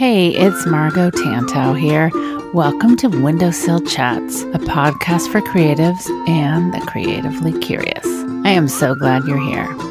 Hey, it's Margo Tantau here. Welcome to Windowsill Chats, a podcast for creatives and the creatively curious. I am so glad you're here.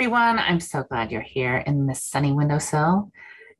everyone. I'm so glad you're here in this sunny windowsill.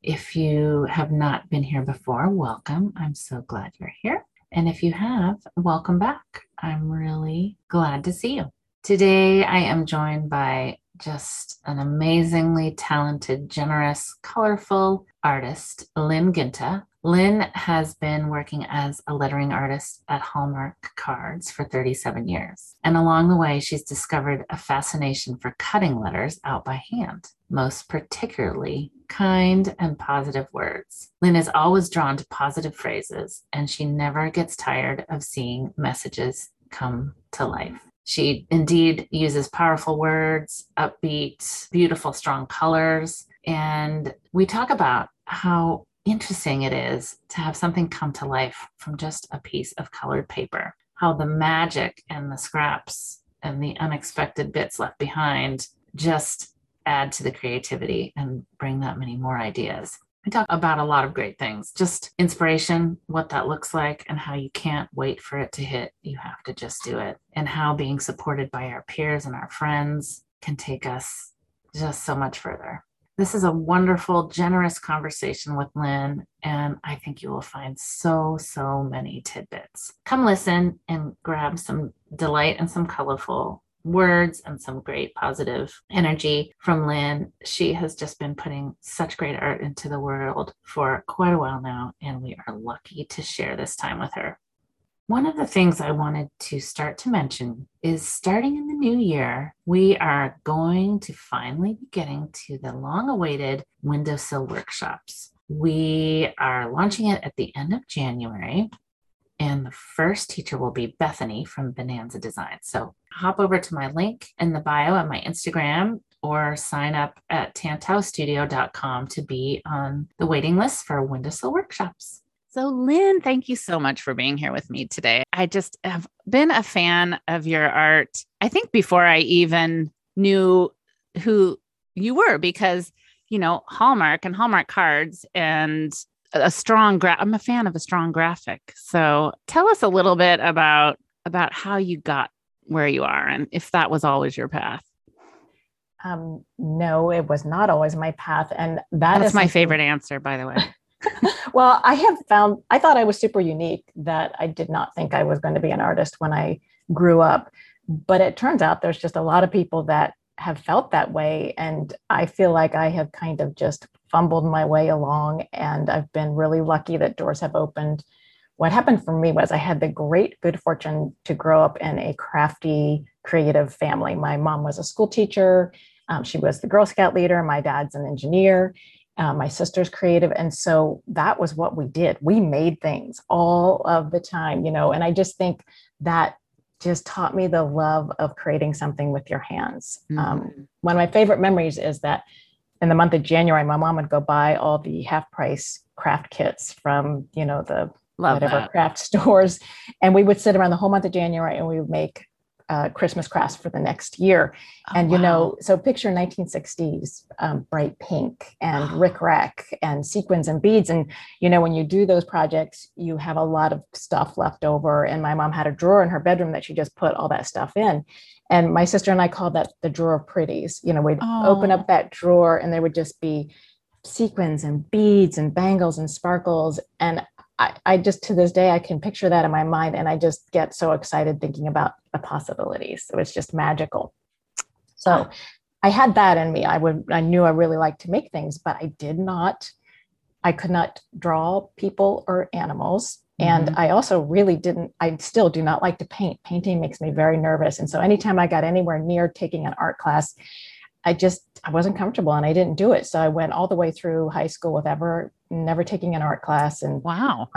If you have not been here before, welcome. I'm so glad you're here. And if you have, welcome back. I'm really glad to see you. Today, I am joined by just an amazingly talented, generous, colorful artist, Lynn Giunta. Lynn has been working as a lettering artist at Hallmark Cards for 37 years. And along the way, she's discovered a fascination for cutting letters out by hand, most particularly kind and positive words. Lynn is always drawn to positive phrases, and she never gets tired of seeing messages come to life. She indeed uses powerful words, upbeat, beautiful, strong colors. And we talk about how interesting it is to have something come to life from just a piece of colored paper, how the magic and the scraps and the unexpected bits left behind just add to the creativity and bring that many more ideas. We talk about a lot of great things, just inspiration, what that looks like, and how you can't wait for it to hit. You have to just do it, and how being supported by our peers and our friends can take us just so much further. This is a wonderful, generous conversation with Lynn, and I think you will find so, so many tidbits. Come listen and grab some delight and some colorful words and some great positive energy from Lynn. She has just been putting such great art into the world for quite a while now, and we are lucky to share this time with her. One of the things I wanted to start to mention is starting in the new year, we are going to finally be getting to the long awaited windowsill workshops. We are launching it at the end of January, and the first teacher will be Bethany from Bonanza Design. So hop over to my link in the bio on my Instagram or sign up at tantaustudio.com to be on the waiting list for windowsill workshops. So, Lynn, thank you so much for being here with me today. I just have been a fan of your art, I think, before I even knew who you were, because, you know, Hallmark and Hallmark cards and a strong gra- I'm a fan of a strong graphic. So, tell us a little bit about about how you got where you are and if that was always your path. Um, no, it was not always my path. And that That's is my favorite answer, by the way. well, I have found, I thought I was super unique that I did not think I was going to be an artist when I grew up. But it turns out there's just a lot of people that have felt that way. And I feel like I have kind of just fumbled my way along. And I've been really lucky that doors have opened. What happened for me was I had the great good fortune to grow up in a crafty, creative family. My mom was a school teacher. Um, she was the Girl Scout leader. My dad's an engineer. Uh, my sister's creative. And so that was what we did. We made things all of the time, you know, and I just think that just taught me the love of creating something with your hands. Um, Mhm. one of my favorite memories is that in the month of January, my mom would go buy all the half price craft kits from, you know, the Love whatever that. craft stores. And we would sit around the whole month of January and we would make uh, Christmas crafts for the next year. Oh, and you wow. know, so picture 1960s um, bright pink and rick rack and sequins and beads. And you know, when you do those projects, you have a lot of stuff left over. And my mom had a drawer in her bedroom that she just put all that stuff in. And my sister and I called that the drawer of pretties. You know, we'd open Oh. up that drawer and there would just be sequins and beads and bangles and sparkles. And I, I just to this day I can picture that in my mind and I just get so excited thinking about the possibilities. So it's just magical. So I had that in me. I would I knew I really liked to make things, but I did not, I could not draw people or animals. And mm-hmm. I also really didn't, I still do not like to paint. Painting makes me very nervous. And so anytime I got anywhere near taking an art class, I just I wasn't comfortable and I didn't do it. So I went all the way through high school with ever never taking an art class and Wow.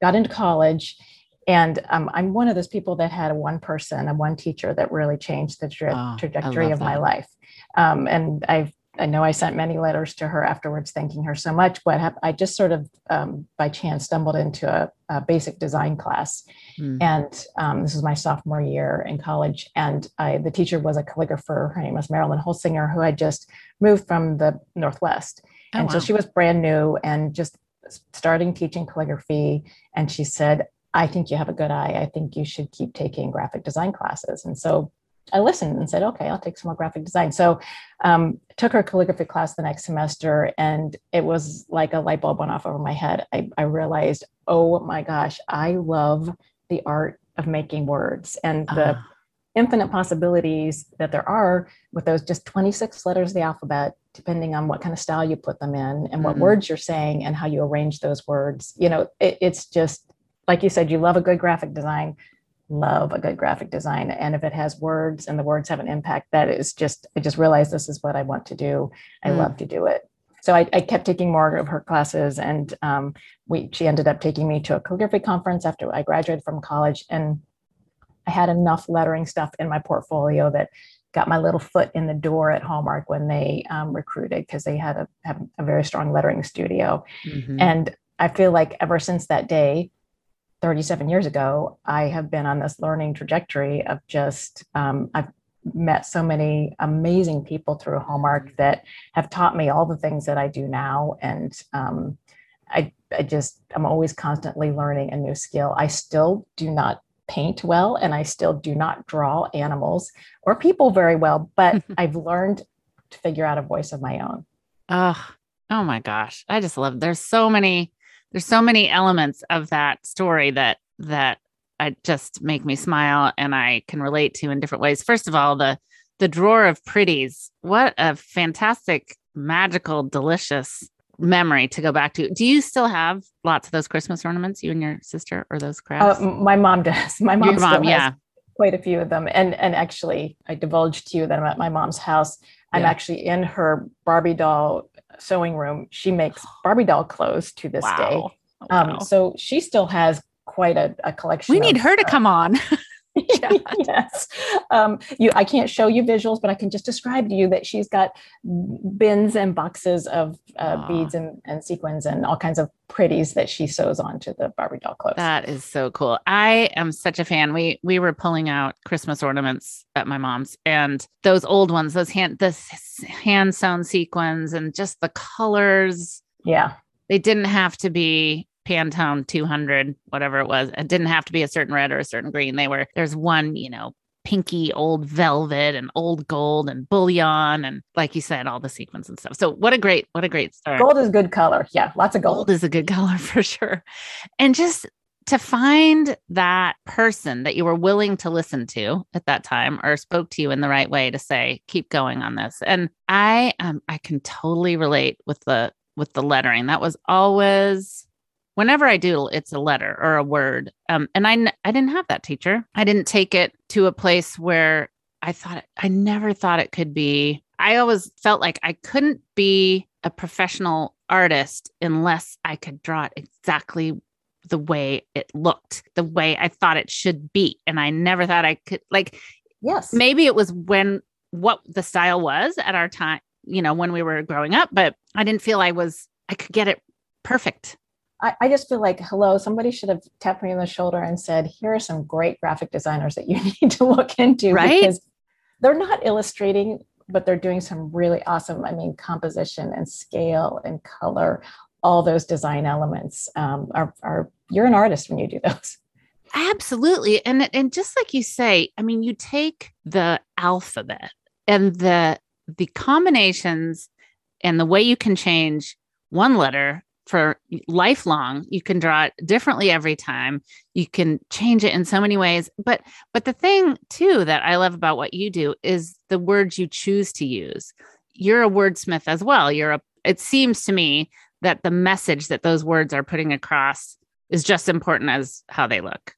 got into college. And um, I'm one of those people that had a one person, a one teacher that really changed the tra- Oh, trajectory of my life. Um, and I I know I sent many letters to her afterwards, thanking her so much. But I just sort of um, by chance stumbled into a, a basic design class, Hmm. and um, this was my sophomore year in college. And I, the teacher was a calligrapher. Her name was Marilyn Holsinger, who had just moved from the Northwest. Oh, and wow. so she was brand new and just starting teaching calligraphy. And she said, I think you have a good eye. I think you should keep taking graphic design classes. And so I listened and said, okay, I'll take some more graphic design. So um, took her calligraphy class the next semester, and it was like a light bulb went off over my head. I, I realized, oh my gosh, I love the art of making words and the Ah, infinite possibilities that there are with those just 26 letters of the alphabet, depending on what kind of style you put them in and what Mhm. words you're saying and how you arrange those words. You know, it, it's just like you said, you love a good graphic design, love a good graphic design. And if it has words and the words have an impact, that is just, I just realized this is what I want to do. I Mm. love to do it. So I, I kept taking more of her classes and um, we, she ended up taking me to a calligraphy conference after I graduated from college. And I had enough lettering stuff in my portfolio that got my little foot in the door at Hallmark when they um, recruited because they had a, have a very strong lettering studio. mhm. And I feel like ever since that day, 37 years ago, I have been on this learning trajectory of just, um, I've met so many amazing people through Hallmark that have taught me all the things that I do now. And um, I, I just, I'm always constantly learning a new skill. I still do not paint well and I still do not draw animals or people very well, but I've learned to figure out a voice of my own. Oh, oh my gosh. I just love there's so many there's so many elements of that story that that I just make me smile and I can relate to in different ways. First of all, the the drawer of pretties. What a fantastic, magical, delicious memory to go back to. Do you still have lots of those Christmas ornaments, you and your sister, or those Uh, crafts? m- my mom does. My mom, mom, has yeah. quite a few of them. And and actually, I divulged to you that I'm at my mom's house. I'm Yeah. actually in her Barbie doll sewing room. She makes Barbie doll clothes to this day. Wow. Um, Wow. so she still has quite a, a collection. we need her to uh, come on. yes. Um, you, I can't show you visuals, but I can just describe to you that she's got bins and boxes of uh, Aw. beads and, and sequins and all kinds of pretties that she sews onto the Barbie doll clothes. That is so cool. I am such a fan. We we were pulling out Christmas ornaments at my mom's and those old ones, those hand the hand sewn sequins and just the colors. yeah. They didn't have to be Pantone 200, whatever it was. It didn't have to be a certain red or a certain green. They were there's one, you know, pinky old velvet and old gold and bullion and like you said all the sequins and stuff. So what a great what a great start. Gold is good color. Yeah. Lots of gold gold. is a good color for sure. And just to find that person that you were willing to listen to at that time or spoke to you in the right way to say keep going on this. And i um, i can totally relate with the with the lettering. That was always whenever i doodle it's a letter or a word. Um and i i didn't have that teacher. I didn't take it to a place where i thought i never thought it could be. I always felt like i couldn't be a professional artist unless i could draw it exactly the way it looked, the way I thought it should be. And I never thought I could, like, Yes. maybe it was when what the style was at our time, you know, when we were growing up, but I didn't feel I was, I could get it perfect. I, I just feel like, hello, somebody should have tapped me on the shoulder and said, here are some great graphic designers that you need to look into. Right. Because they're not illustrating, but they're doing some really awesome, I mean, composition and scale and color, all those design elements um, are, are, you're an artist when you do those. Absolutely. And and just like you say, I mean, you take the alphabet and the the combinations and the way you can change one letter for lifelong you can draw it differently every time you can change it in so many ways but but the thing too that i love about what you do is the words you choose to use you're a wordsmith as well you're a it seems to me that the message that those words are putting across is just important as how they look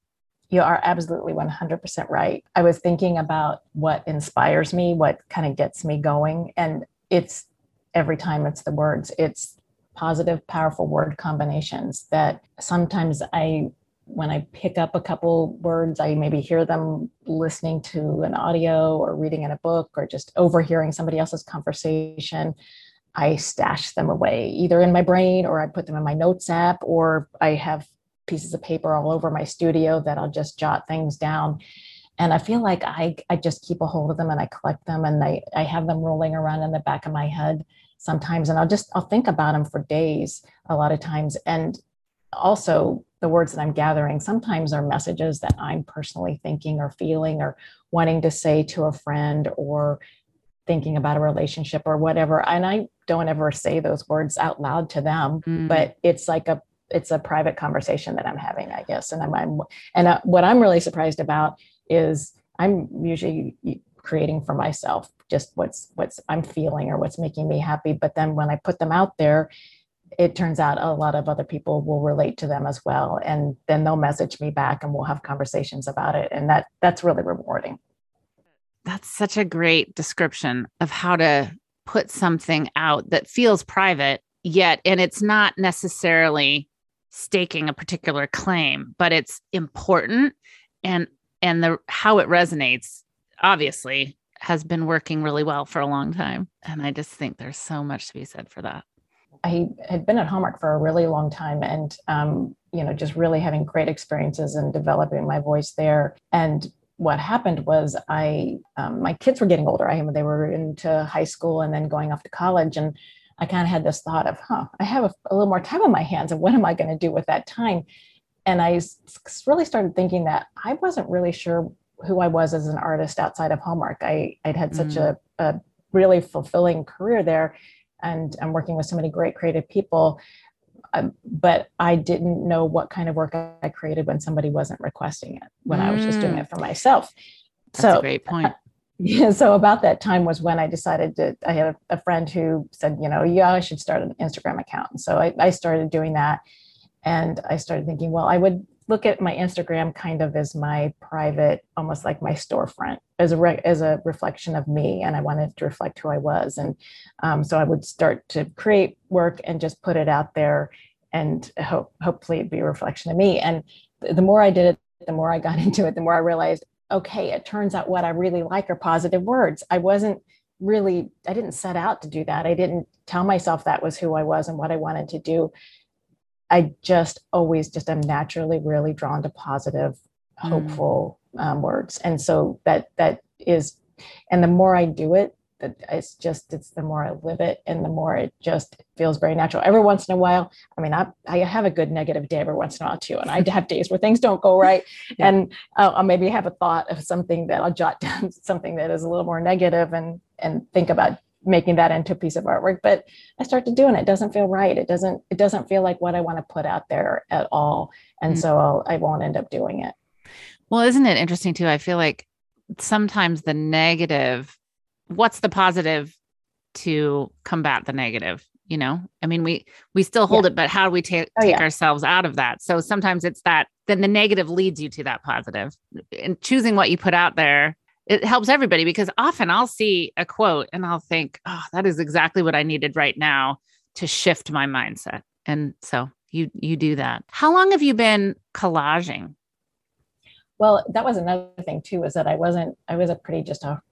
You are absolutely 100% right. I was thinking about what inspires me, what kind of gets me going. And it's every time it's the words, it's positive, powerful word combinations that sometimes I, when I pick up a couple words, I maybe hear them listening to an audio or reading in a book or just overhearing somebody else's conversation. I stash them away either in my brain or I put them in my notes app or I have pieces of paper all over my studio that I'll just jot things down. And I feel like I, I just keep a hold of them and I collect them and I, I have them rolling around in the back of my head sometimes. And I'll just, I'll think about them for days a lot of times. And also the words that I'm gathering sometimes are messages that I'm personally thinking or feeling or wanting to say to a friend or thinking about a relationship or whatever. And I don't ever say those words out loud to them, Mm. but it's like a it's a private conversation that I'm having, I guess. And I'm, I'm and uh, what I'm really surprised about is I'm usually creating for myself just what's what's I'm feeling or what's making me happy. But then when I put them out there, it turns out a lot of other people will relate to them as well, and then they'll message me back, and we'll have conversations about it, and that that's really rewarding. that's such a great description of how to put something out that feels private yet and it's not necessarily staking a particular claim but it's important and and the how it resonates obviously has been working really well for a long time and i just think there's so much to be said for that I had been at Hallmark for a really long time and, um, you know, just really having great experiences and developing my voice there. And what happened was I, um, my kids were getting older. I they were into high school and then going off to college. And I kind of had this thought of, huh, I have a, a little more time on my hands and what am I going to do with that time? And I really started thinking that I wasn't really sure who I was as an artist outside of Hallmark. I, I'd had such a, a really fulfilling career there and I'm working with so many great creative people. Um, but I didn't know what kind of work I created when somebody wasn't requesting it, when I was just doing Mm. it for myself. that's so a great point yeah, so about that time was when I decided to. I had a, a friend who said, you know, yeah, I should start an Instagram account. And so I, I started doing that, and I started thinking, well, I would look at my Instagram kind of as my private, almost like my storefront, as a re- as a reflection of me, and I wanted to reflect who I was, and um, so I would start to create work and just put it out there, and hope hopefully it'd be a reflection of me. And th- the more I did it, the more I got into it, the more I realized okay, it turns out what I really like are positive words. I wasn't really, I didn't set out to do that. I didn't tell myself that was who I was and what I wanted to do. I just always just am naturally really drawn to positive, Mm. hopeful um, words. And so that, that is, and the more I do it, that it's just, it's the more I live it and the more it just feels very natural. Every once in a while, I mean, I, I have a good negative day every once in a while too. And I have days where things don't go right. Yeah. And I'll, I'll maybe have a thought of something that I'll jot down something that is a little more negative and, and think about making that into a piece of artwork. But I start to do it. It doesn't feel right. It doesn't, it doesn't feel like what I want to put out there at all. And Mm. so I'll, I won't end up doing it. Well, isn't it interesting too? I feel like sometimes the negative, what's the positive to combat the negative? You know, I mean, we we still hold it, but how do we ta- Oh, take yeah. ourselves out of that? So sometimes it's that then the negative leads you to that. And choosing what you put out there, it helps everybody because often I'll see a quote and I'll think, oh, that is exactly what I needed right now to shift my mindset. And so you you do that. How long have you been collaging? Well, that was another thing too, is that I wasn't, I was a pretty just a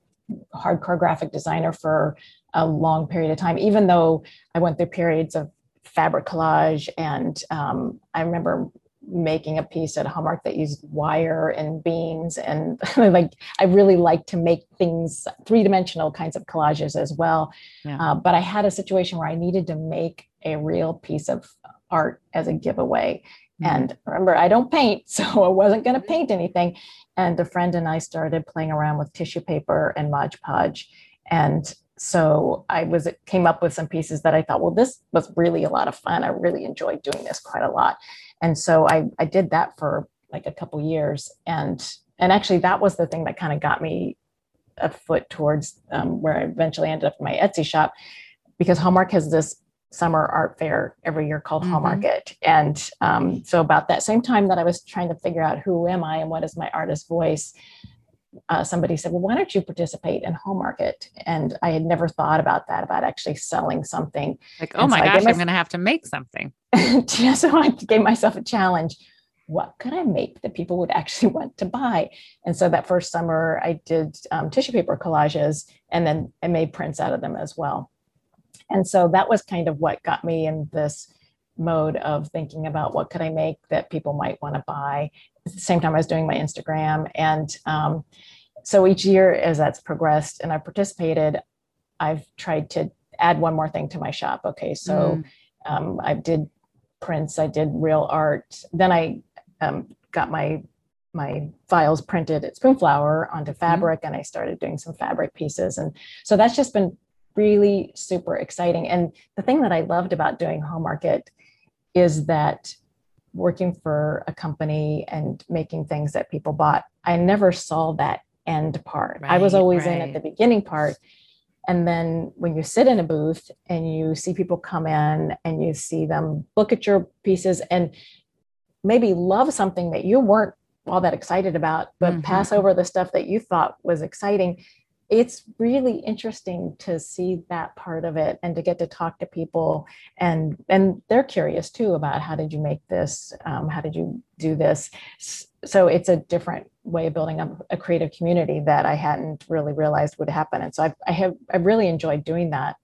hardcore graphic designer for a long period of time, even though I went through periods of fabric collage. And um, I remember making a piece at Hallmark that used wire and beams. And like, I really like to make things three dimensional kinds of collages as well. Yeah. Uh, but I had a situation where I needed to make a real piece of art as a giveaway. Mm-hmm. And remember, I don't paint, so I wasn't going to paint anything. And a friend and I started playing around with tissue paper and Mod Podge. And so I was came up with some pieces that I thought, well, this was really a lot of fun. I really enjoyed doing this quite a lot. And so I, I did that for like a couple years. And and actually that was the thing that kind of got me a foot towards um, where I eventually ended up in my Etsy shop because Hallmark has this summer art fair every year called Mhm. Hallmarket. And um, so about that same time that I was trying to figure out who am I and what is my artist voice, uh, somebody said, well, why don't you participate in Hallmarket? And I had never thought about that, about actually selling something. Like, oh And my so gosh, gave I'm going to have to make something. so I gave myself a challenge. What could I make that people would actually want to buy? And so that first summer, I did um, tissue paper collages and then I made prints out of them as well. And so that was kind of what got me in this mode of thinking about what could I make that people might want to buy. At the same time, I was doing my Instagram. And um, so each year, as that's progressed and I participated, I've tried to add one more thing to my shop. Okay, so Mm. um, I did prints, I did real art. Then I um, got my my files printed at Spoonflower onto fabric, and I started doing some fabric pieces. And so that's just been really super exciting. And the thing that I loved about doing Hallmarket is that working for a company and making things that people bought, I never saw that end part. I was Right, always in at the beginning part. And then when you sit in a booth and you see people come in and you see them look at your pieces and maybe love something that you weren't all that excited about, but Mhm. pass over the stuff that you thought was exciting. It's really interesting to see that part of it and to get to talk to people. And and they're curious too about how did you make this? Um, how did you do this? So it's a different way of building up a creative community that i hadn't really realized would happen. And so I've, i have i really enjoyed doing that.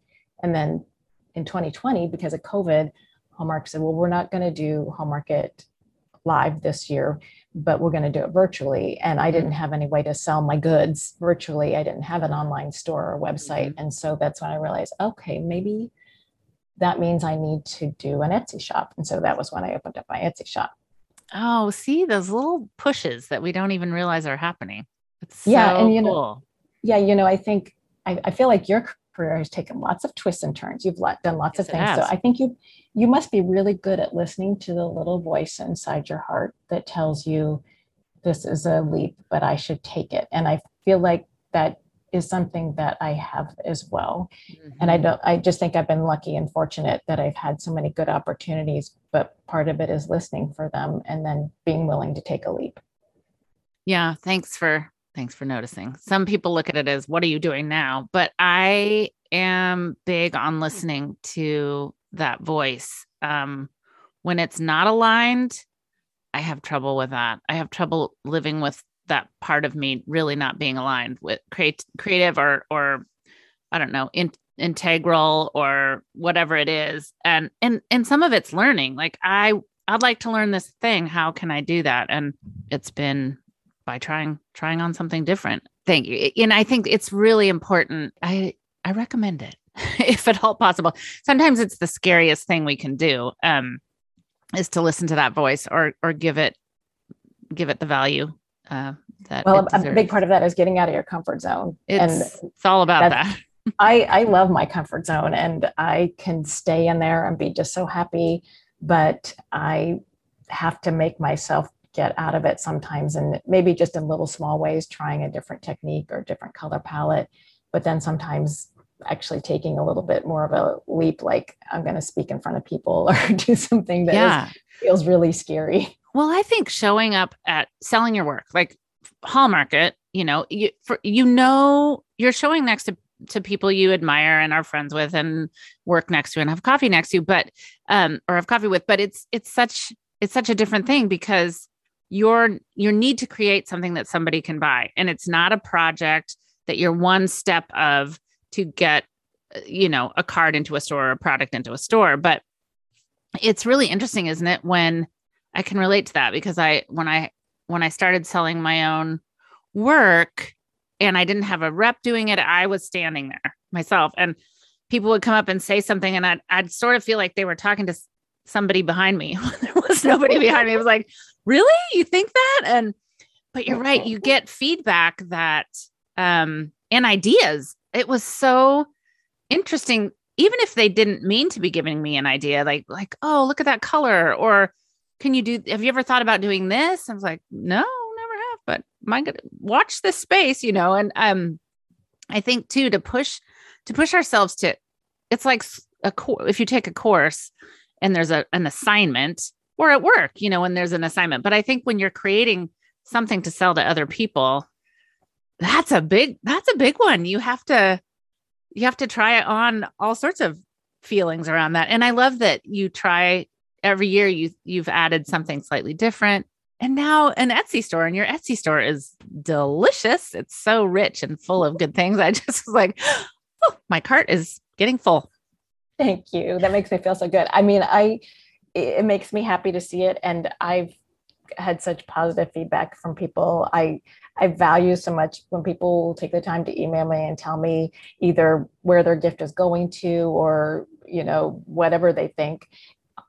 And then in 2020 because of covid hallmark said well we're not going to do hallmarket live this year but we're going to do it virtually and i didn't have any way to sell my goods virtually i didn't have an online store or website mm-hmm. and so that's when i realized okay maybe that means I need to do an Etsy shop. And so that was when I opened up my Etsy shop. Oh, see those little pushes that we don't even realize are happening. It's Yeah, so and you know- Yeah, you know, I think I, I feel like your career has taken lots of twists and turns. You've lot, done lots Yes, of things. So. I think you you must be really good at listening to the little voice inside your heart that tells you this is a leap, but I should take it. And I feel like that is something that I have as well. and i Mhm. don't i just think i've been lucky and fortunate that i've had so many good opportunities but part of it is listening for them and then being willing to take a leap Yeah, thanks for thanks for noticing. Some people look at it as what are you doing now? But I am big on listening to that voice. Um when it's not aligned, I have trouble with that. I have trouble living with that part of me really not being aligned with create creative or or I don't know, in, integral or whatever it is. And and and some of it's learning. Like I I'd like to learn this thing. How can I do that? And it's been by trying trying on something different. Thank you. And I think it's really important. I I recommend it if at all possible. Sometimes it's the scariest thing we can do. Um is to listen to that voice or or give it give it the value uh that well a big part of that is getting out of your comfort zone it's, and it's all about that. I, I love my comfort zone and I can stay in there and be just so happy, but I have to make myself get out of it sometimes and maybe just in little small ways, trying a different technique or different color palette, but then sometimes actually taking a little bit more of a leap, like I'm going to speak in front of people or do something that yeah. feels really scary. Well, I think showing up at selling your work, like Hallmark it, you know, you for, you know you're showing next to to people you admire and are friends with and work next to and have coffee next to, but um or have coffee with, but it's it's such it's such a different thing because you're you need to create something that somebody can buy and it's not a project that you're one step of to get uh, you know a card into a store or a product into a store but it's really interesting, isn't it? When I can relate to that because I when I when I started selling my own work and I didn't have a rep doing it, I was standing there myself and people would come up and say something and I'd, I'd sort of feel like they were talking to somebody behind me. there was nobody behind me. It was like, really? You think that? And but you're right, you get feedback that um and ideas. It was so interesting even if they didn't mean to be giving me an idea like like oh look at that color or can you do have you ever thought about doing this i was like no never have but my god watch this space you know and um i think too to push to push ourselves to it's like a course if you take a course and there's a, an assignment or at work you know when there's an assignment. But i think when you're creating something to sell to other people that's a big that's a big one. You have to you have to try it on all sorts of feelings around that. And i love that you try every year you you've added something slightly different. And now an etsy store and your etsy store is delicious. It's so rich and full of good things. I just was like oh my cart is getting full Thank you. That makes me feel so good. I mean, I it makes me happy to see it and I've had such positive feedback from people. I I value so much when people take the time to email me and tell me either where their gift is going to or, you know, whatever they think.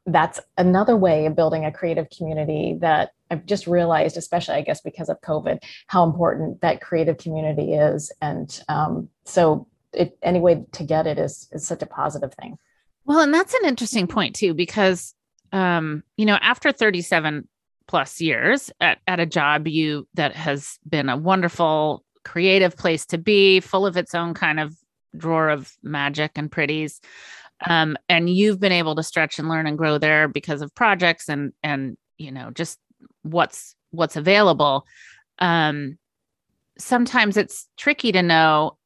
That's another way of building a creative community that I've just realized, especially I guess because of COVID, how important that creative community is. And um, so it, any way to get it is is such a positive thing. Well, and that's an interesting point too, because um, you know, after 37 plus years at, at a job you that has been a wonderful creative place to be, full of its own kind of drawer of magic and pretties. Um, and you've been able to stretch and learn and grow there because of projects and and you know, just what's what's available. Um, sometimes it's tricky to know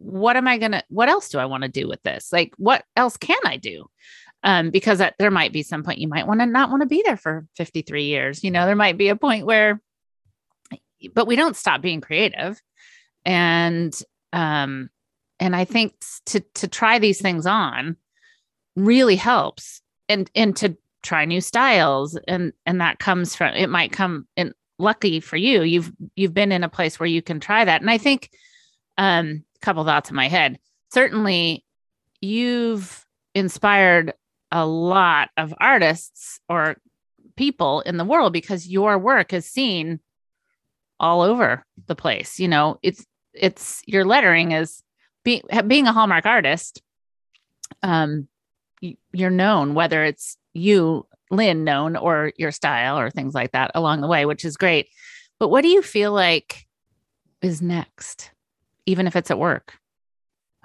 what am I gonna what else do I want to do with this? Like what else can I do? Um, because at, there might be some point you might want to not want to be there for 53 years. You know, there might be a point where but we don't stop being creative. And um, and I think to to try these things on really helps and and to try new styles and and that comes from it might come and lucky for you you've you've been in a place where you can try that and i think um couple thoughts in my head. Certainly you've inspired a lot of artists or people in the world because your work is seen all over the place you know? It's it's your lettering is being being a hallmark artist um you're known whether it's you lynn known or your style or things like that along the way which is great. But what do you feel like is next even if it's at work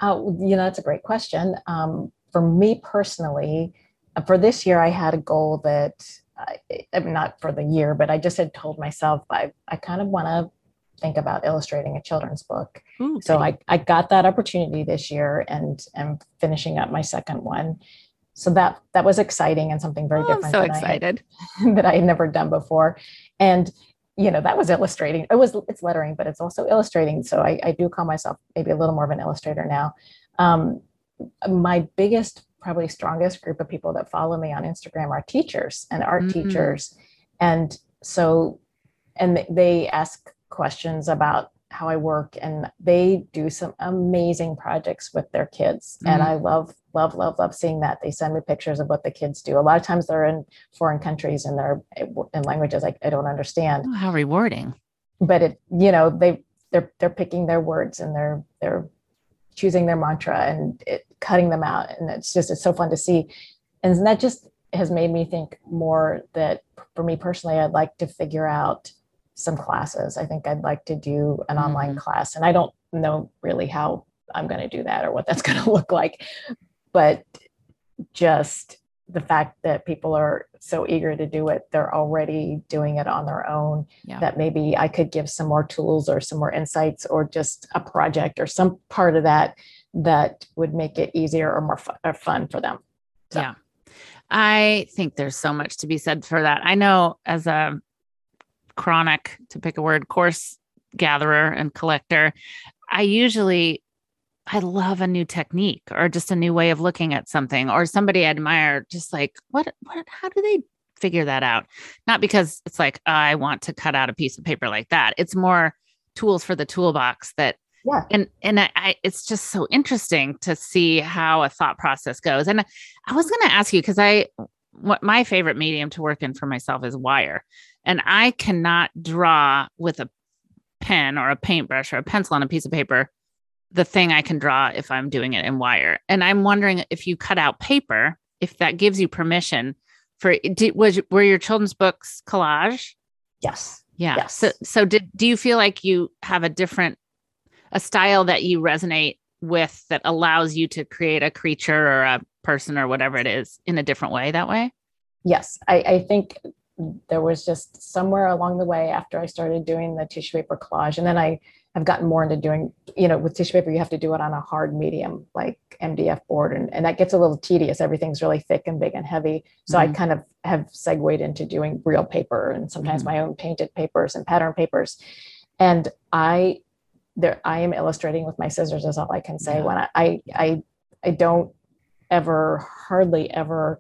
Oh, you know, that's a great question. Um, for me personally, uh, for this year, I had a goal that, I, I mean, not for the year, but I just had told myself I, I kind of want to think about illustrating a children's book. Ooh, So. I, I got that opportunity this year and am finishing up my second one. So that that was exciting and something very Oh, I'm different so than I had excited that I had never done before. And you know, that was illustrating. It was it's lettering, but it's also illustrating. So I, I do call myself maybe a little more of an illustrator now. Um, my biggest, probably strongest group of people that follow me on Instagram are teachers and art Mm. teachers. And so and they ask questions about how I work and they do some amazing projects with their kids. And Mhm. I love, love, love, love seeing that. They send me pictures of what the kids do. A lot of times they're in foreign countries and they're in languages I, I don't understand. oh, how rewarding But it, you know, they they're they're picking their words and they're they're choosing their mantra and it, cutting them out. And it's just it's so fun to see. And that just has made me think more that for me personally, I'd like to figure out some classes. I think I'd like to do an online mm-hmm. class, and I don't know really how I'm going to do that or what that's going to look like. But just the fact that people are so eager to do it, they're already doing it on their own. Yeah. That maybe I could give some more tools or some more insights or just a project or some part of that that would make it easier or more fun, or fun for them. So- Yeah. I think there's so much to be said for that. I know as a chronic, to pick a word, course gatherer and collector, I usually I love a new technique or just a new way of looking at something or somebody I admire, just like, what, what, how do they figure that out? Not because it's like, I want to cut out a piece of paper like that. It's more tools for the toolbox that, Yeah. and, and I, I it's just so interesting to see how a thought process goes. And I was going to ask you, because I, what my favorite medium to work in for myself is wire. And I cannot draw with a pen or a paintbrush or a pencil on a piece of paper the thing I can draw if I'm doing it in wire. And I'm wondering if you cut out paper, if that gives you permission for did, was were your children's books collage? Yes. Yeah. Yes. So so did do you feel like you have a different a style that you resonate with that allows you to create a creature or a person or whatever it is in a different way that way? Yes. I, I think there was just somewhere along the way after I started doing the tissue paper collage, and then I have gotten more into doing, you know, with tissue paper, you have to do it on a hard medium like MDF board, and, and that gets a little tedious. Everything's really thick and big and heavy. So I Mhm. kind of have segued into doing real paper and sometimes Mhm. my own painted papers and pattern papers. And I there I am illustrating with my scissors is all I can say Yeah. when I, I I I don't ever hardly ever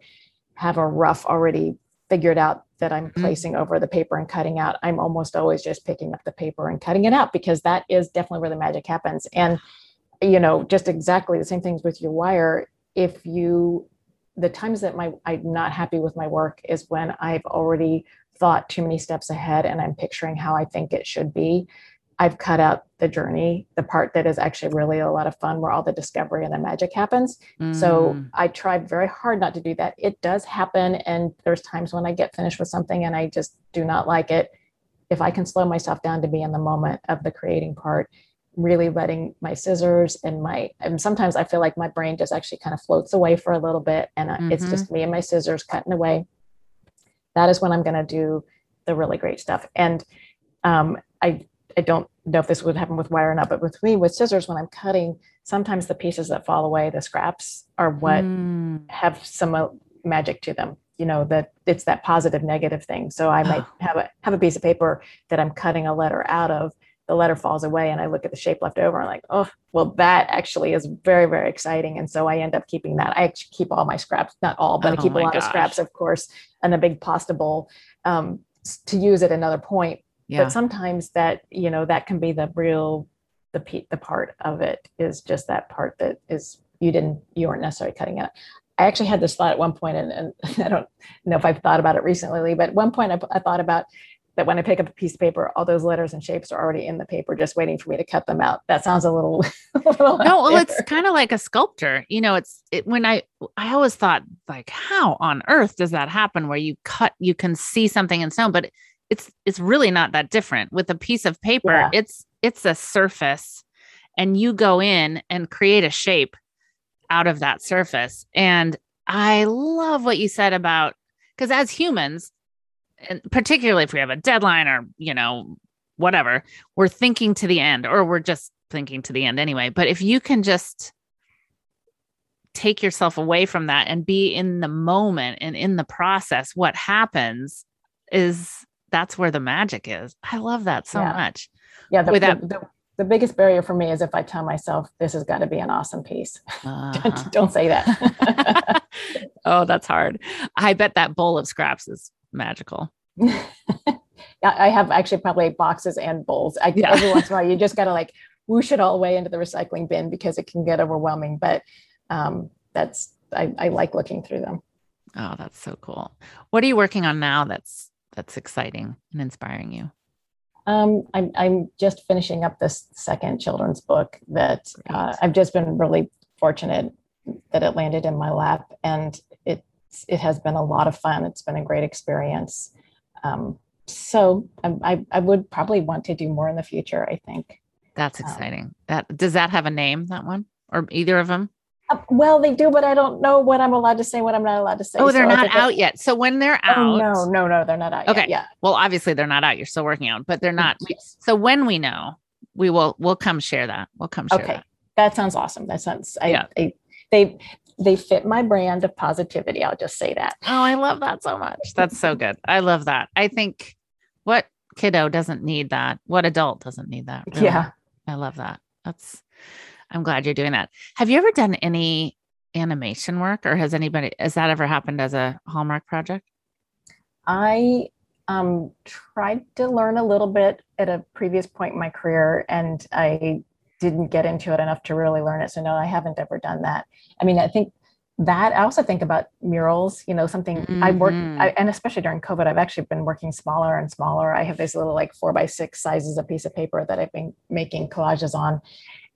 have a rough already figured out that I'm Mhm. placing over the paper and cutting out. I'm almost always just picking up the paper and cutting it out because that is definitely where the magic happens. And you know, just exactly the same things with your wire. If you the times that my I'm not happy with my work is when I've already thought too many steps ahead and I'm picturing how I think it should be. I've cut out the journey, the part that is actually really a lot of fun where all the discovery and the magic happens. So Mm, I tried very hard not to do that. It does happen. And there's times when I get finished with something and I just do not like it. If I can slow myself down to be in the moment of the creating part, really letting my scissors and my, and sometimes I feel like my brain just actually kind of floats away for a little bit and uh, it's just me and my scissors cutting away. That is when I'm going to do the really great stuff. And um, I, I don't know if this would happen with wire or not, but with me, with scissors, when I'm cutting, sometimes the pieces that fall away, the scraps, are what mm, have some uh, magic to them. You know that it's that positive negative thing. So I might have a have a piece of paper that I'm cutting a letter out of. The letter falls away, and I look at the shape left over, and I'm like, oh, well, that actually is very very exciting. And so I end up keeping that. I actually keep all my scraps, not all, but I Oh keep a lot of scraps, of course, and a big pasta bowl um, to use at another point yeah. but sometimes that you know that can be the real the pe- the part of it is just that part that is you didn't you weren't necessarily cutting it i actually had this thought at one point and, and i don't know if i've thought about it recently but at one point I, I thought about that when i pick up a piece of paper all those letters and shapes are already in the paper just waiting for me to cut them out. That sounds a little, a little no out well it's kind of like a sculptor you know it's it, when i i always thought like how on earth does that happen where you cut you can see something in stone but it's it's really not that different. With a piece of paper Yeah. it's it's a surface and you go in and create a shape out of that surface. And i love what you said about because as humans and particularly if we have a deadline or you know whatever we're thinking to the end or we're just thinking to the end anyway. But if you can just take yourself away from that and be in the moment and in the process what happens is that's where the magic is i love that so Yeah. much yeah the, without- the, the, the biggest barrier for me is if i tell myself this has got to be an awesome piece Uh-huh. don't say that oh that's hard i bet that bowl of scraps is magical I have actually probably boxes and bowls. I, Yeah. Every once in a while, you just got to like whoosh it all away into the recycling bin because it can get overwhelming. But um, that's I, I like looking through them. oh that's so cool what are you working on now that's that's exciting and inspiring you Um, I'm I'm just finishing up this second children's book that uh, I've just been really fortunate that it landed in my lap, and it it has been a lot of fun. It's been a great experience. Um, so I, I I would probably want to do more in the future. I think. that's Um, exciting that does that have a name that one or either of them Uh, well, they do, but I don't know what I'm allowed to say, what I'm not allowed to say. oh they're So not out yet so when they're out Oh, no, no, no, they're not out Okay. yet. Yeah. well obviously they're not out you're still working on but they're not Yes. so when we know we will we'll come share that we'll come share that. Okay. that That sounds awesome. That sounds, I, Yeah. I, they, they fit my brand of positivity. I'll just say that. Oh, I love that so much. That's so good. I love that. I think what kiddo doesn't need that? What adult doesn't need that? really? Yeah. I love that. That's I'm glad you're doing that. Have you ever done any animation work or has anybody, has that ever happened as a Hallmark project? I um, tried to learn a little bit at a previous point in my career, and I didn't get into it enough to really learn it. So no, I haven't ever done that. I mean, I think that I also think about murals. You know, something I work, Mhm. I, and especially during COVID, I've actually been working smaller and smaller. I have these little like four by six sizes of piece of paper that I've been making collages on.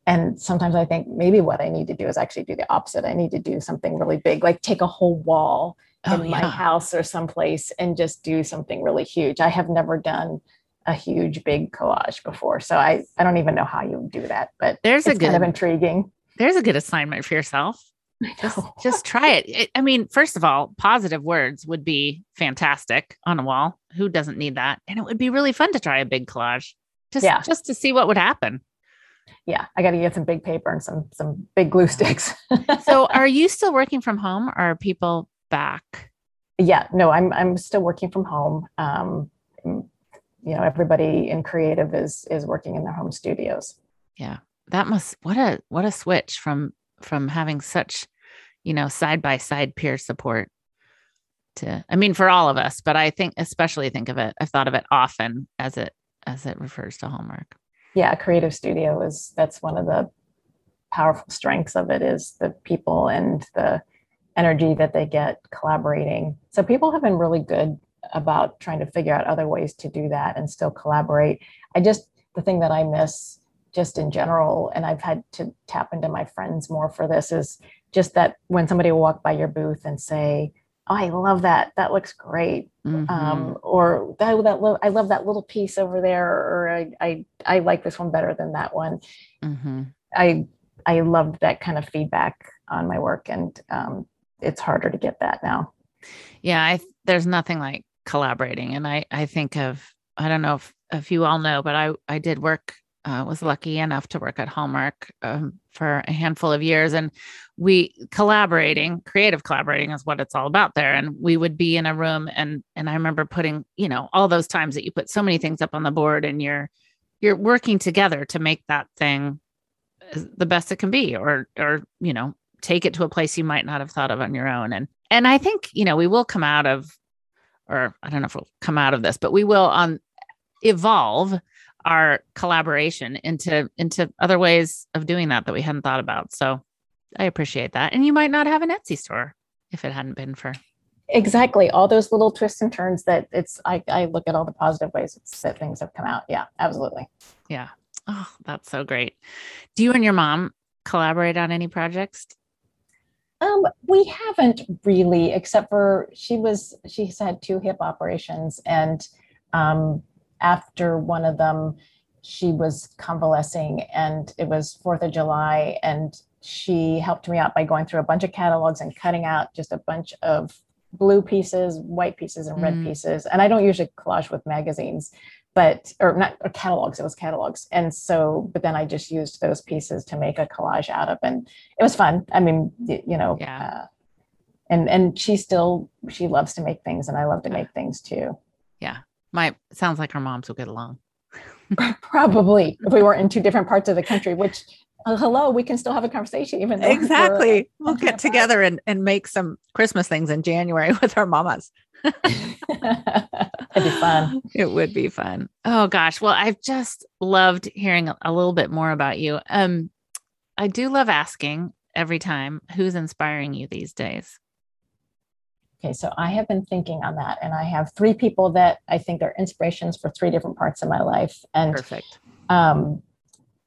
And sometimes I think maybe what I need to do is actually do the opposite. I need to do something really big, like take a whole wall Oh, in my house or someplace and just do something really huge. I have never done a huge big collage before. So I, I don't even know how you would do that, but There's a it's kind of intriguing. there's a good assignment for yourself. Just, just try it. it. I mean, first of all, positive words would be fantastic on a wall. Who doesn't need that? And it would be really fun to try a big collage, just Yeah. just to see what would happen. Yeah, I got to get some big paper and some some big glue sticks. So, are you still working from home, or are people back? yeah, no, I'm I'm still working from home. Um, you know, everybody in creative is is working in their home studios. Yeah, that must what a what a switch from from having such, you know, side by side peer support to. I mean, for all of us, but I think especially think of it. I've thought of it often as it as it refers to Hallmark. Yeah creative studio is that's one of the powerful strengths of it is the people and the energy that they get collaborating. So people have been really good about trying to figure out other ways to do that and still collaborate. I just the thing that i miss just in general and i've had to tap into my friends more for this is just that when somebody will walk by your booth and say oh i love that that looks great Mhm. um, or that, that little, I love that little piece over there, or I, I, I like this one better than that one. Mhm. I, I loved that kind of feedback on my work, and um, it's harder to get that now. Yeah, I there's nothing like collaborating, and I I think of I don't know if if you all know, but I I did work uh, was lucky enough to work at Hallmark um, for a handful of years, and we collaborating, creative collaborating is what it's all about there. And we would be in a room, and and I remember putting you know all those times that you put so many things up on the board, and you're you're working together to make that thing the best it can be, or or you know take it to a place you might not have thought of on your own. And and I think you know we will come out of, or I don't know if we'll come out of this, but we will on evolve our collaboration into into other ways of doing that that we hadn't thought about. So I appreciate that. And you might not have an Etsy store if it hadn't been for Exactly, all those little twists and turns that it's. I, I look at all the positive ways it's, that things have come out. Yeah, absolutely. yeah. Oh, that's so great. Do you and your mom collaborate on any projects? Um, we haven't really, except for she was she's had two hip operations, and um, after one of them, she was convalescing, and it was Fourth of July, and she helped me out by going through a bunch of catalogs and cutting out just a bunch of blue pieces, white pieces, and red Mm. pieces. And I don't usually collage with magazines, but or not or catalogs. It was catalogs, and so but then I just used those pieces to make a collage out of, and it was fun. I mean, you know, Yeah. uh, and and she still she loves to make things, and I love to make things too. My sounds like our moms will get along. Probably if we were in two different parts of the country, which uh, hello, we can still have a conversation even though Exactly. We'll get together and, and make some Christmas things in January with our mamas. It'd be fun. It would be fun. Oh gosh. Well, I've just loved hearing a, a little bit more about you. Um, I do love asking every time who's inspiring you these days. Okay, so I have been thinking on that, and I have three people that I think are inspirations for three different parts of my life. And Perfect. um,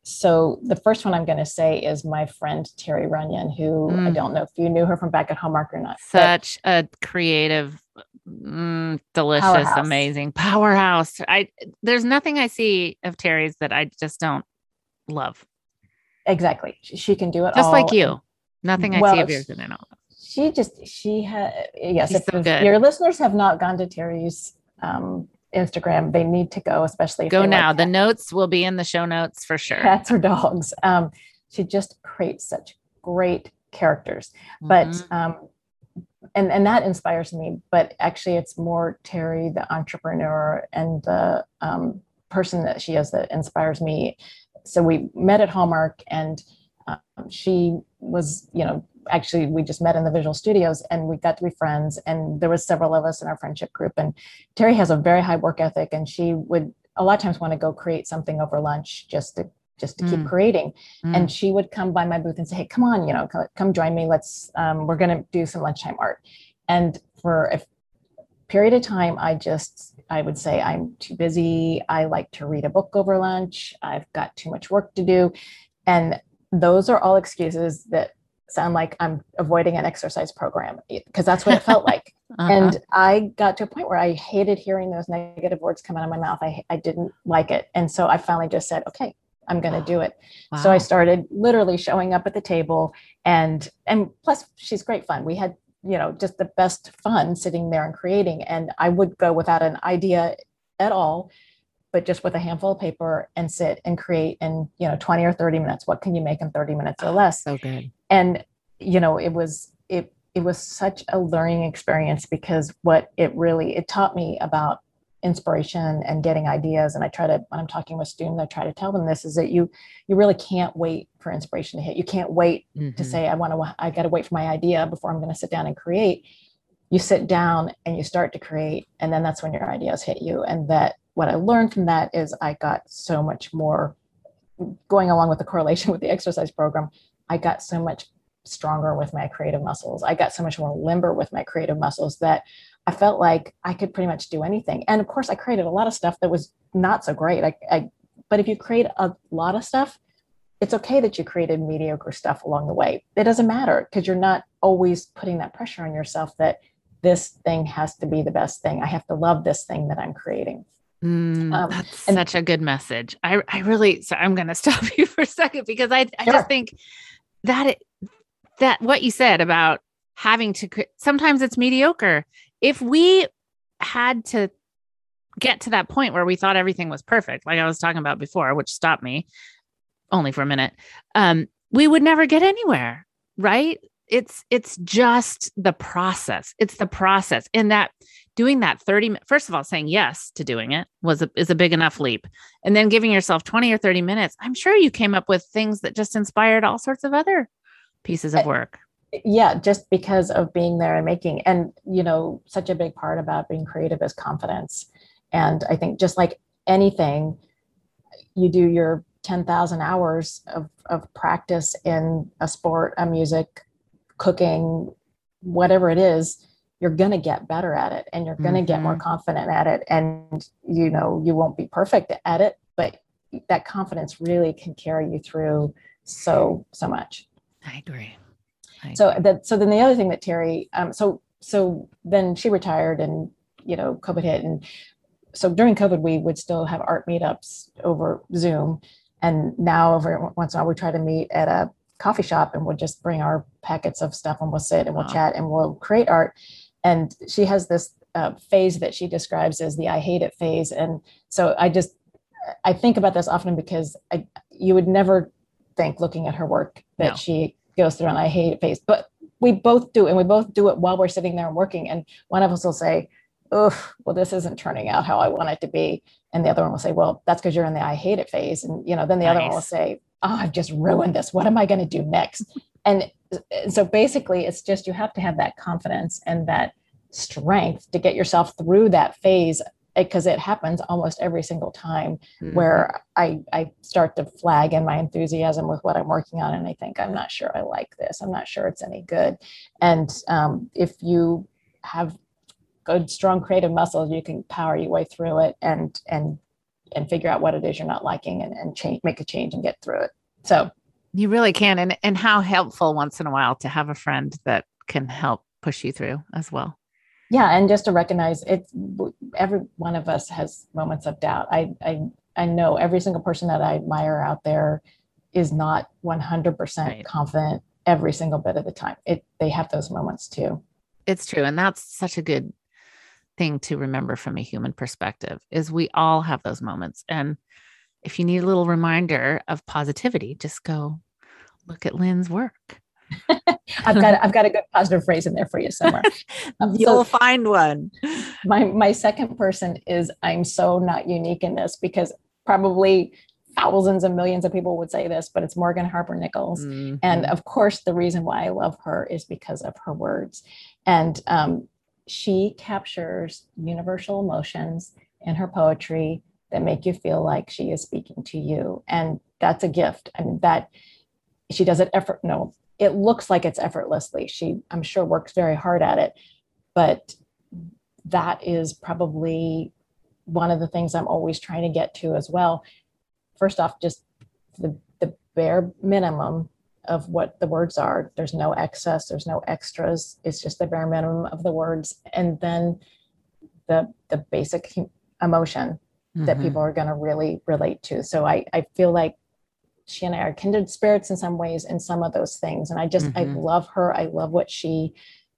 so the first one I'm going to say is my friend Terry Runyan, who I Mm. don't know if you knew her from back at Hallmark or not. Such a creative, mm, delicious, Powerhouse. amazing powerhouse. I there's nothing I see of Terry's that I just don't love. exactly, she, she can do it Just all. like you. Nothing I Well, see of yours that I don't. love. She just she had yes. She's If, so good. your listeners have not gone to Terry's um, Instagram, they need to go, especially if Go they like now. the cat- notes will be in the show notes for sure. cats or dogs. Um, she just creates such great characters. but Mhm. um, and and that inspires me but actually it's more terry the entrepreneur and the um, person that she is that inspires me so we met at hallmark and um, she was, you know, actually we just met in the visual studios and we got to be friends and there was several of us in our friendship group and terry has a very high work ethic and she would a lot of times want to go create something over lunch just to just to keep Mm. creating. Mm. and she would come by my booth and say hey come on you know co- come join me. Let's um, we're going to do some lunchtime art. And for a period of time i just i would say i'm too busy. I like to read a book over lunch. I've got too much work to do. And those are all excuses that sound like i'm avoiding an exercise program because that's what it felt like Uh-huh. and I got to a point where I hated hearing those negative words come out of my mouth. I, I didn't like it. And so I finally just said, okay, I'm going to do it. So I started literally showing up at the table and, and plus she's great fun. We had, you know, just the best fun sitting there and creating. And I would go without an idea at all, but just with a handful of paper and sit and create in, you know, 20 or 30 minutes. What can you make in 30 minutes or less? so good. And you know it was it it was such a learning experience because what it really it taught me about inspiration and getting ideas. And i try to when i'm talking with students i try to tell them this is that you you really can't wait for inspiration to hit. You can't wait to Mhm. say i want to i got to wait for my idea before i'm going to sit down and create. You sit down and you start to create and then that's when your ideas hit you. And that what i learned from that is i got so much more going along with the correlation with the exercise program i got so much stronger with my creative muscles i got so much more limber with my creative muscles that i felt like i could pretty much do anything and of course i created a lot of stuff that was not so great I, I but if you create a lot of stuff it's okay that you created mediocre stuff along the way. It doesn't matter because you're not always putting that pressure on yourself that this thing has to be the best thing. I have to love this thing that I'm creating. Mm, Um, that's and- such a good message. I, I really, so I'm going to stop you for a second because I, I Sure. just think that that what you said about having to, sometimes it's mediocre. If we had to get to that point where we thought everything was perfect, like I was talking about before, which stopped me only for a minute, um, we would never get anywhere, right? It's it's just the process. It's the process, and that doing that 30 mi- first of all saying yes to doing it was a, is a big enough leap and then giving yourself 20 or 30 minutes i'm sure you came up with things that just inspired all sorts of other pieces of Uh, work Yeah, just because of being there and making, and you know, such a big part about being creative is confidence. And I think just like anything, you do your 10,000 hours of, of practice in a sport, a music, cooking, whatever it is, you're going to get better at it and you're going to get more confident at it. And, you know, you won't be perfect at it, but that confidence really can carry you through so, so much. i agree I So that so then the other thing that Terry um so so then she retired and you know COVID hit and so during COVID we would still have art meetups over Zoom and now over once in a while we try to meet at a coffee shop and we'll just bring our packets of stuff and we'll sit and we'll Wow. chat and we'll create art and she has this uh, phase that she describes as the I hate it phase and so I just I think about this often because I you would never think looking at her work that No. she goes through an I hate it phase, but we both do, and we both do it while we're sitting there and working. And one of us will say, "Oh, well, this isn't turning out how I want it to be," and the other one will say, "Well, that's because you're in the I hate it phase." And you know, then the other one will say, "Oh, I've just ruined this. What am I going to do next?" And so basically, it's just you have to have that confidence and that strength to get yourself through that phase because it happens almost every single time Mhm. where I, I start to flag in my enthusiasm with what I'm working on and I think I'm not sure I like this. I'm not sure it's any good. And um, if you have good, strong creative muscles, you can power your way through it and and and figure out what it is you're not liking and, and change make a change and get through it. So you really can and and how helpful once in a while to have a friend that can help push you through as well yeah, and just to recognize it's every one of us has moments of doubt. I I I know every single person that I admire out there is not 100% Right. confident every single bit of the time. It they have those moments too. it's true and that's such a good thing to remember from a human perspective is we all have those moments and if you need a little reminder of positivity just go look at lynn's work I've got I've got a good positive phrase in there for you somewhere. Um, you'll find one my my second person is I'm so not unique in this because probably thousands and millions of people would say this, but it's Morgan Harper Nichols. And Mhm. of course, the reason why I love her is because of her words. And um, she captures universal emotions in her poetry that make you feel like she is speaking to you. And that's a gift. I mean, that she does it effort. No, it looks like it's effortlessly. She, I'm sure, works very hard at it. But that is probably one of the things I'm always trying to get to as well. First off, just the, the bare minimum of what the words are. There's no excess, there's no extras. It's just the bare minimum of the words. And then the the basic hu- emotion that people are going to really relate to. So I, I feel like she and I are kindred spirits in some ways in some of those things. And I just, I Mhm. love her. I love what she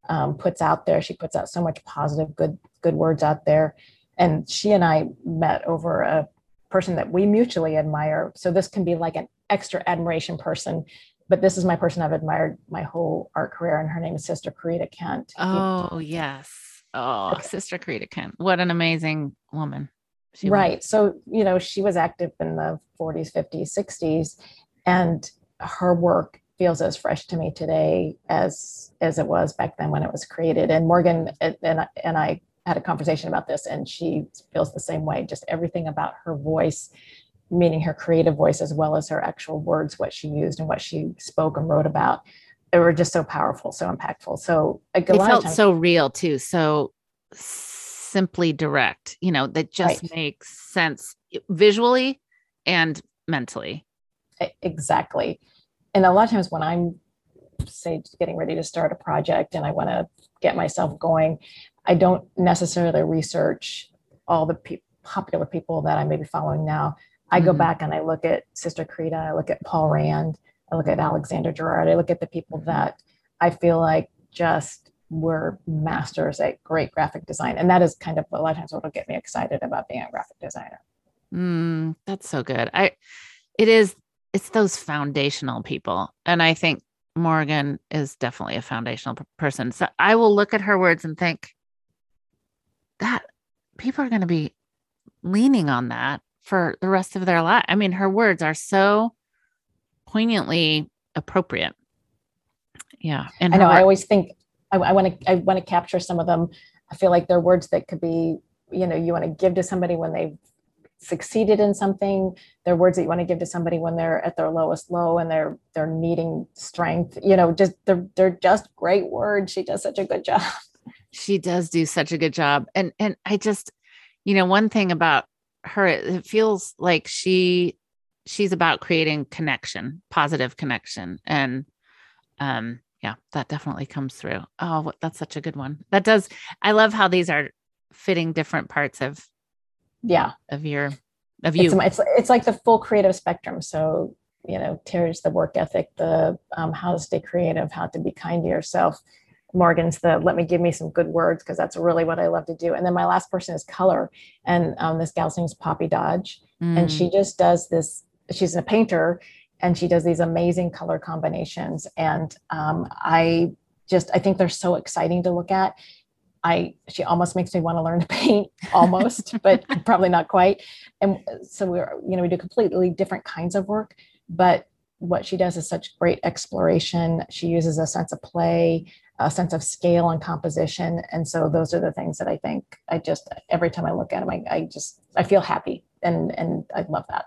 um, puts out there. She puts out so much positive, good, good words out there. And she and I met over a person that we mutually admire. So this can be like an extra admiration person, but this is my person I've admired my whole art career. And her name is Sister Corita Kent. Oh, yes. Oh, Okay. Sister Corita Kent. What an amazing woman. She was. right so you know she was active in the 40s 50s 60s and her work feels as fresh to me today as as it was back then when it was created and morgan and and, i had a conversation about this and she feels the same way just everything about her voice meaning her creative voice as well as her actual words what she used and what she spoke and wrote about they were just so powerful so impactful so like They felt times- so real too. So simply direct, you know, that just Right. makes sense visually and mentally. Exactly and a lot of times when i'm say getting ready to start a project and i want to get myself going i don't necessarily research all the pe- popular people that i may be following now i go Mhm. back and i look at sister Corita, i look at paul rand i look at alexander girard i look at the people that i feel like just were masters at great graphic design and that is kind of a lot of times what will get me excited about being a graphic designer Mm, that's so good. I it is it's those foundational people. And I think Morgan is definitely a foundational person. So I will look at her words and think that people are going to be leaning on that for the rest of their life. I mean, her words are so poignantly appropriate. Yeah. And I know. I always think I want to. I want to capture some of them. I feel like they're words that could be, you know, you want to give to somebody when they've succeeded in something. They're words that you want to give to somebody when they're at their lowest low and they're they're needing strength. You know, just they're they're just great words. She does such a good job. she does do such a good job and and i just you know one thing about her it it feels like she she's about creating connection positive connection and um yeah that definitely comes through oh that's such a good one that does i love how these are fitting different parts of Yeah, of your of you it's, it's it's like the full creative spectrum. So you know, Terry's the work ethic, the um, how to stay creative, how to be kind to yourself. Morgan's the let me give me some good words because that's really what I love to do. And then my last person is color, and um, this gal's name is Poppy Dodge, and Mm, she just does this. She's a painter, and she does these amazing color combinations. And um, I just I think they're so exciting to look at. I she almost makes me want to learn to paint almost, but probably not quite. And so we're you know we do completely different kinds of work, but what she does is such great exploration. She uses a sense of play, a sense of scale and composition, and so those are the things that I think I just every time I look at them, I, I just I feel happy and and I love that.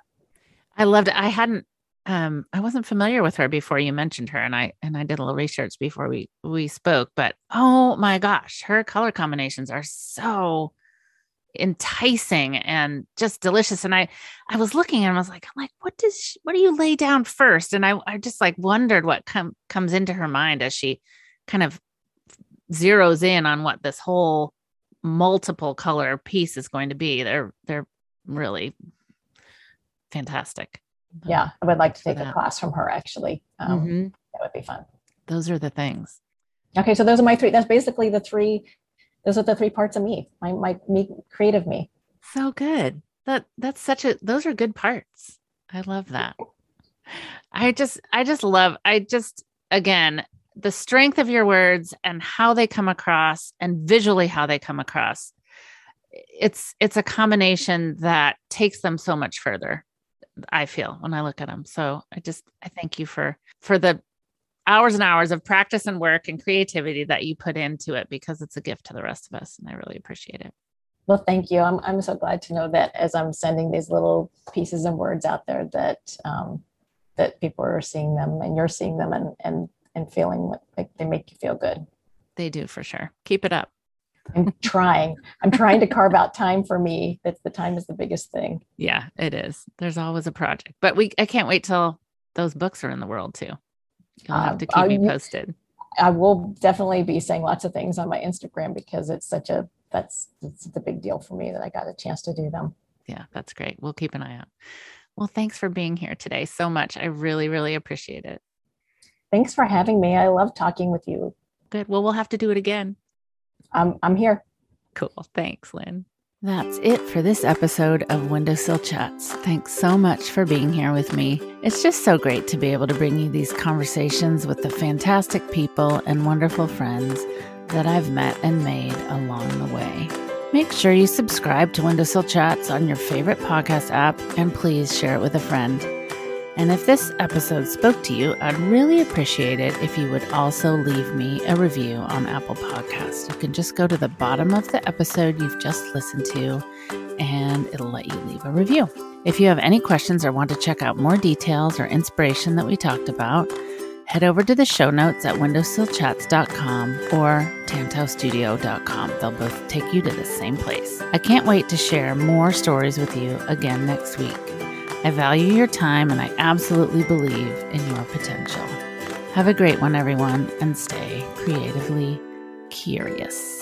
I loved it. I hadn't um I wasn't familiar with her before you mentioned her and I and I did a little research before we we spoke, but oh my gosh, her color combinations are so enticing and just delicious and I I was looking and I was like I'm like what does she, what do you lay down first and I I just like wondered what com- comes into her mind as she kind of zeroes in on what this whole multiple color piece is going to be. They're they're really fantastic. Yeah, I would like to take a class from her actually. Um, Mhm. That would be fun. Those are the things. Okay, so those are my three. That's basically the three. Those are the three parts of me. My my me creative me. So good. That that's such a those are good parts. I love that. I just I just love I just again the strength of your words and how they come across and visually how they come across. It's it's a combination that takes them so much further. I feel when I look at them. So I just I thank you for for the hours and hours of practice and work and creativity that you put into it because it's a gift to the rest of us and I really appreciate it. Well, thank you. I'm, I'm so glad to know that as I'm sending these little pieces and words out there that um, that people are seeing them and you're seeing them and and and feeling like they make you feel good. They do for sure. Keep it up. I'm trying. I'm trying to carve out time for me. That's the time is the biggest thing. Yeah, it is. There's always a project. But we I can't wait till those books are in the world too. You'll have to keep uh, me posted. I will definitely be saying lots of things on my Instagram because it's such a that's it's the big deal for me that I got a chance to do them. Yeah, that's great. We'll keep an eye out. Well, thanks for being here today so much. I really, really appreciate it. Thanks for having me. I love talking with you. Good. Well, we'll have to do it again. I'm I'm here. Cool. Thanks, Lynn. That's it for this episode of Windowsill Chats. Thanks so much for being here with me. It's just so great to be able to bring you these conversations with the fantastic people and wonderful friends that I've met and made along the way. Make sure you subscribe to Windowsill Chats on your favorite podcast app and please share it with a friend. And if this episode spoke to you, I'd really appreciate it if you would also leave me a review on Apple Podcasts. You can just go to the bottom of the episode you've just listened to, and it'll let you leave a review. If you have any questions or want to check out more details or inspiration that we talked about, head over to the show notes at windowsillchats.com or tantaustudio.com. They'll both take you to the same place. I can't wait to share more stories with you again next week. I value your time and I absolutely believe in your potential. Have a great one, everyone, and stay creatively curious.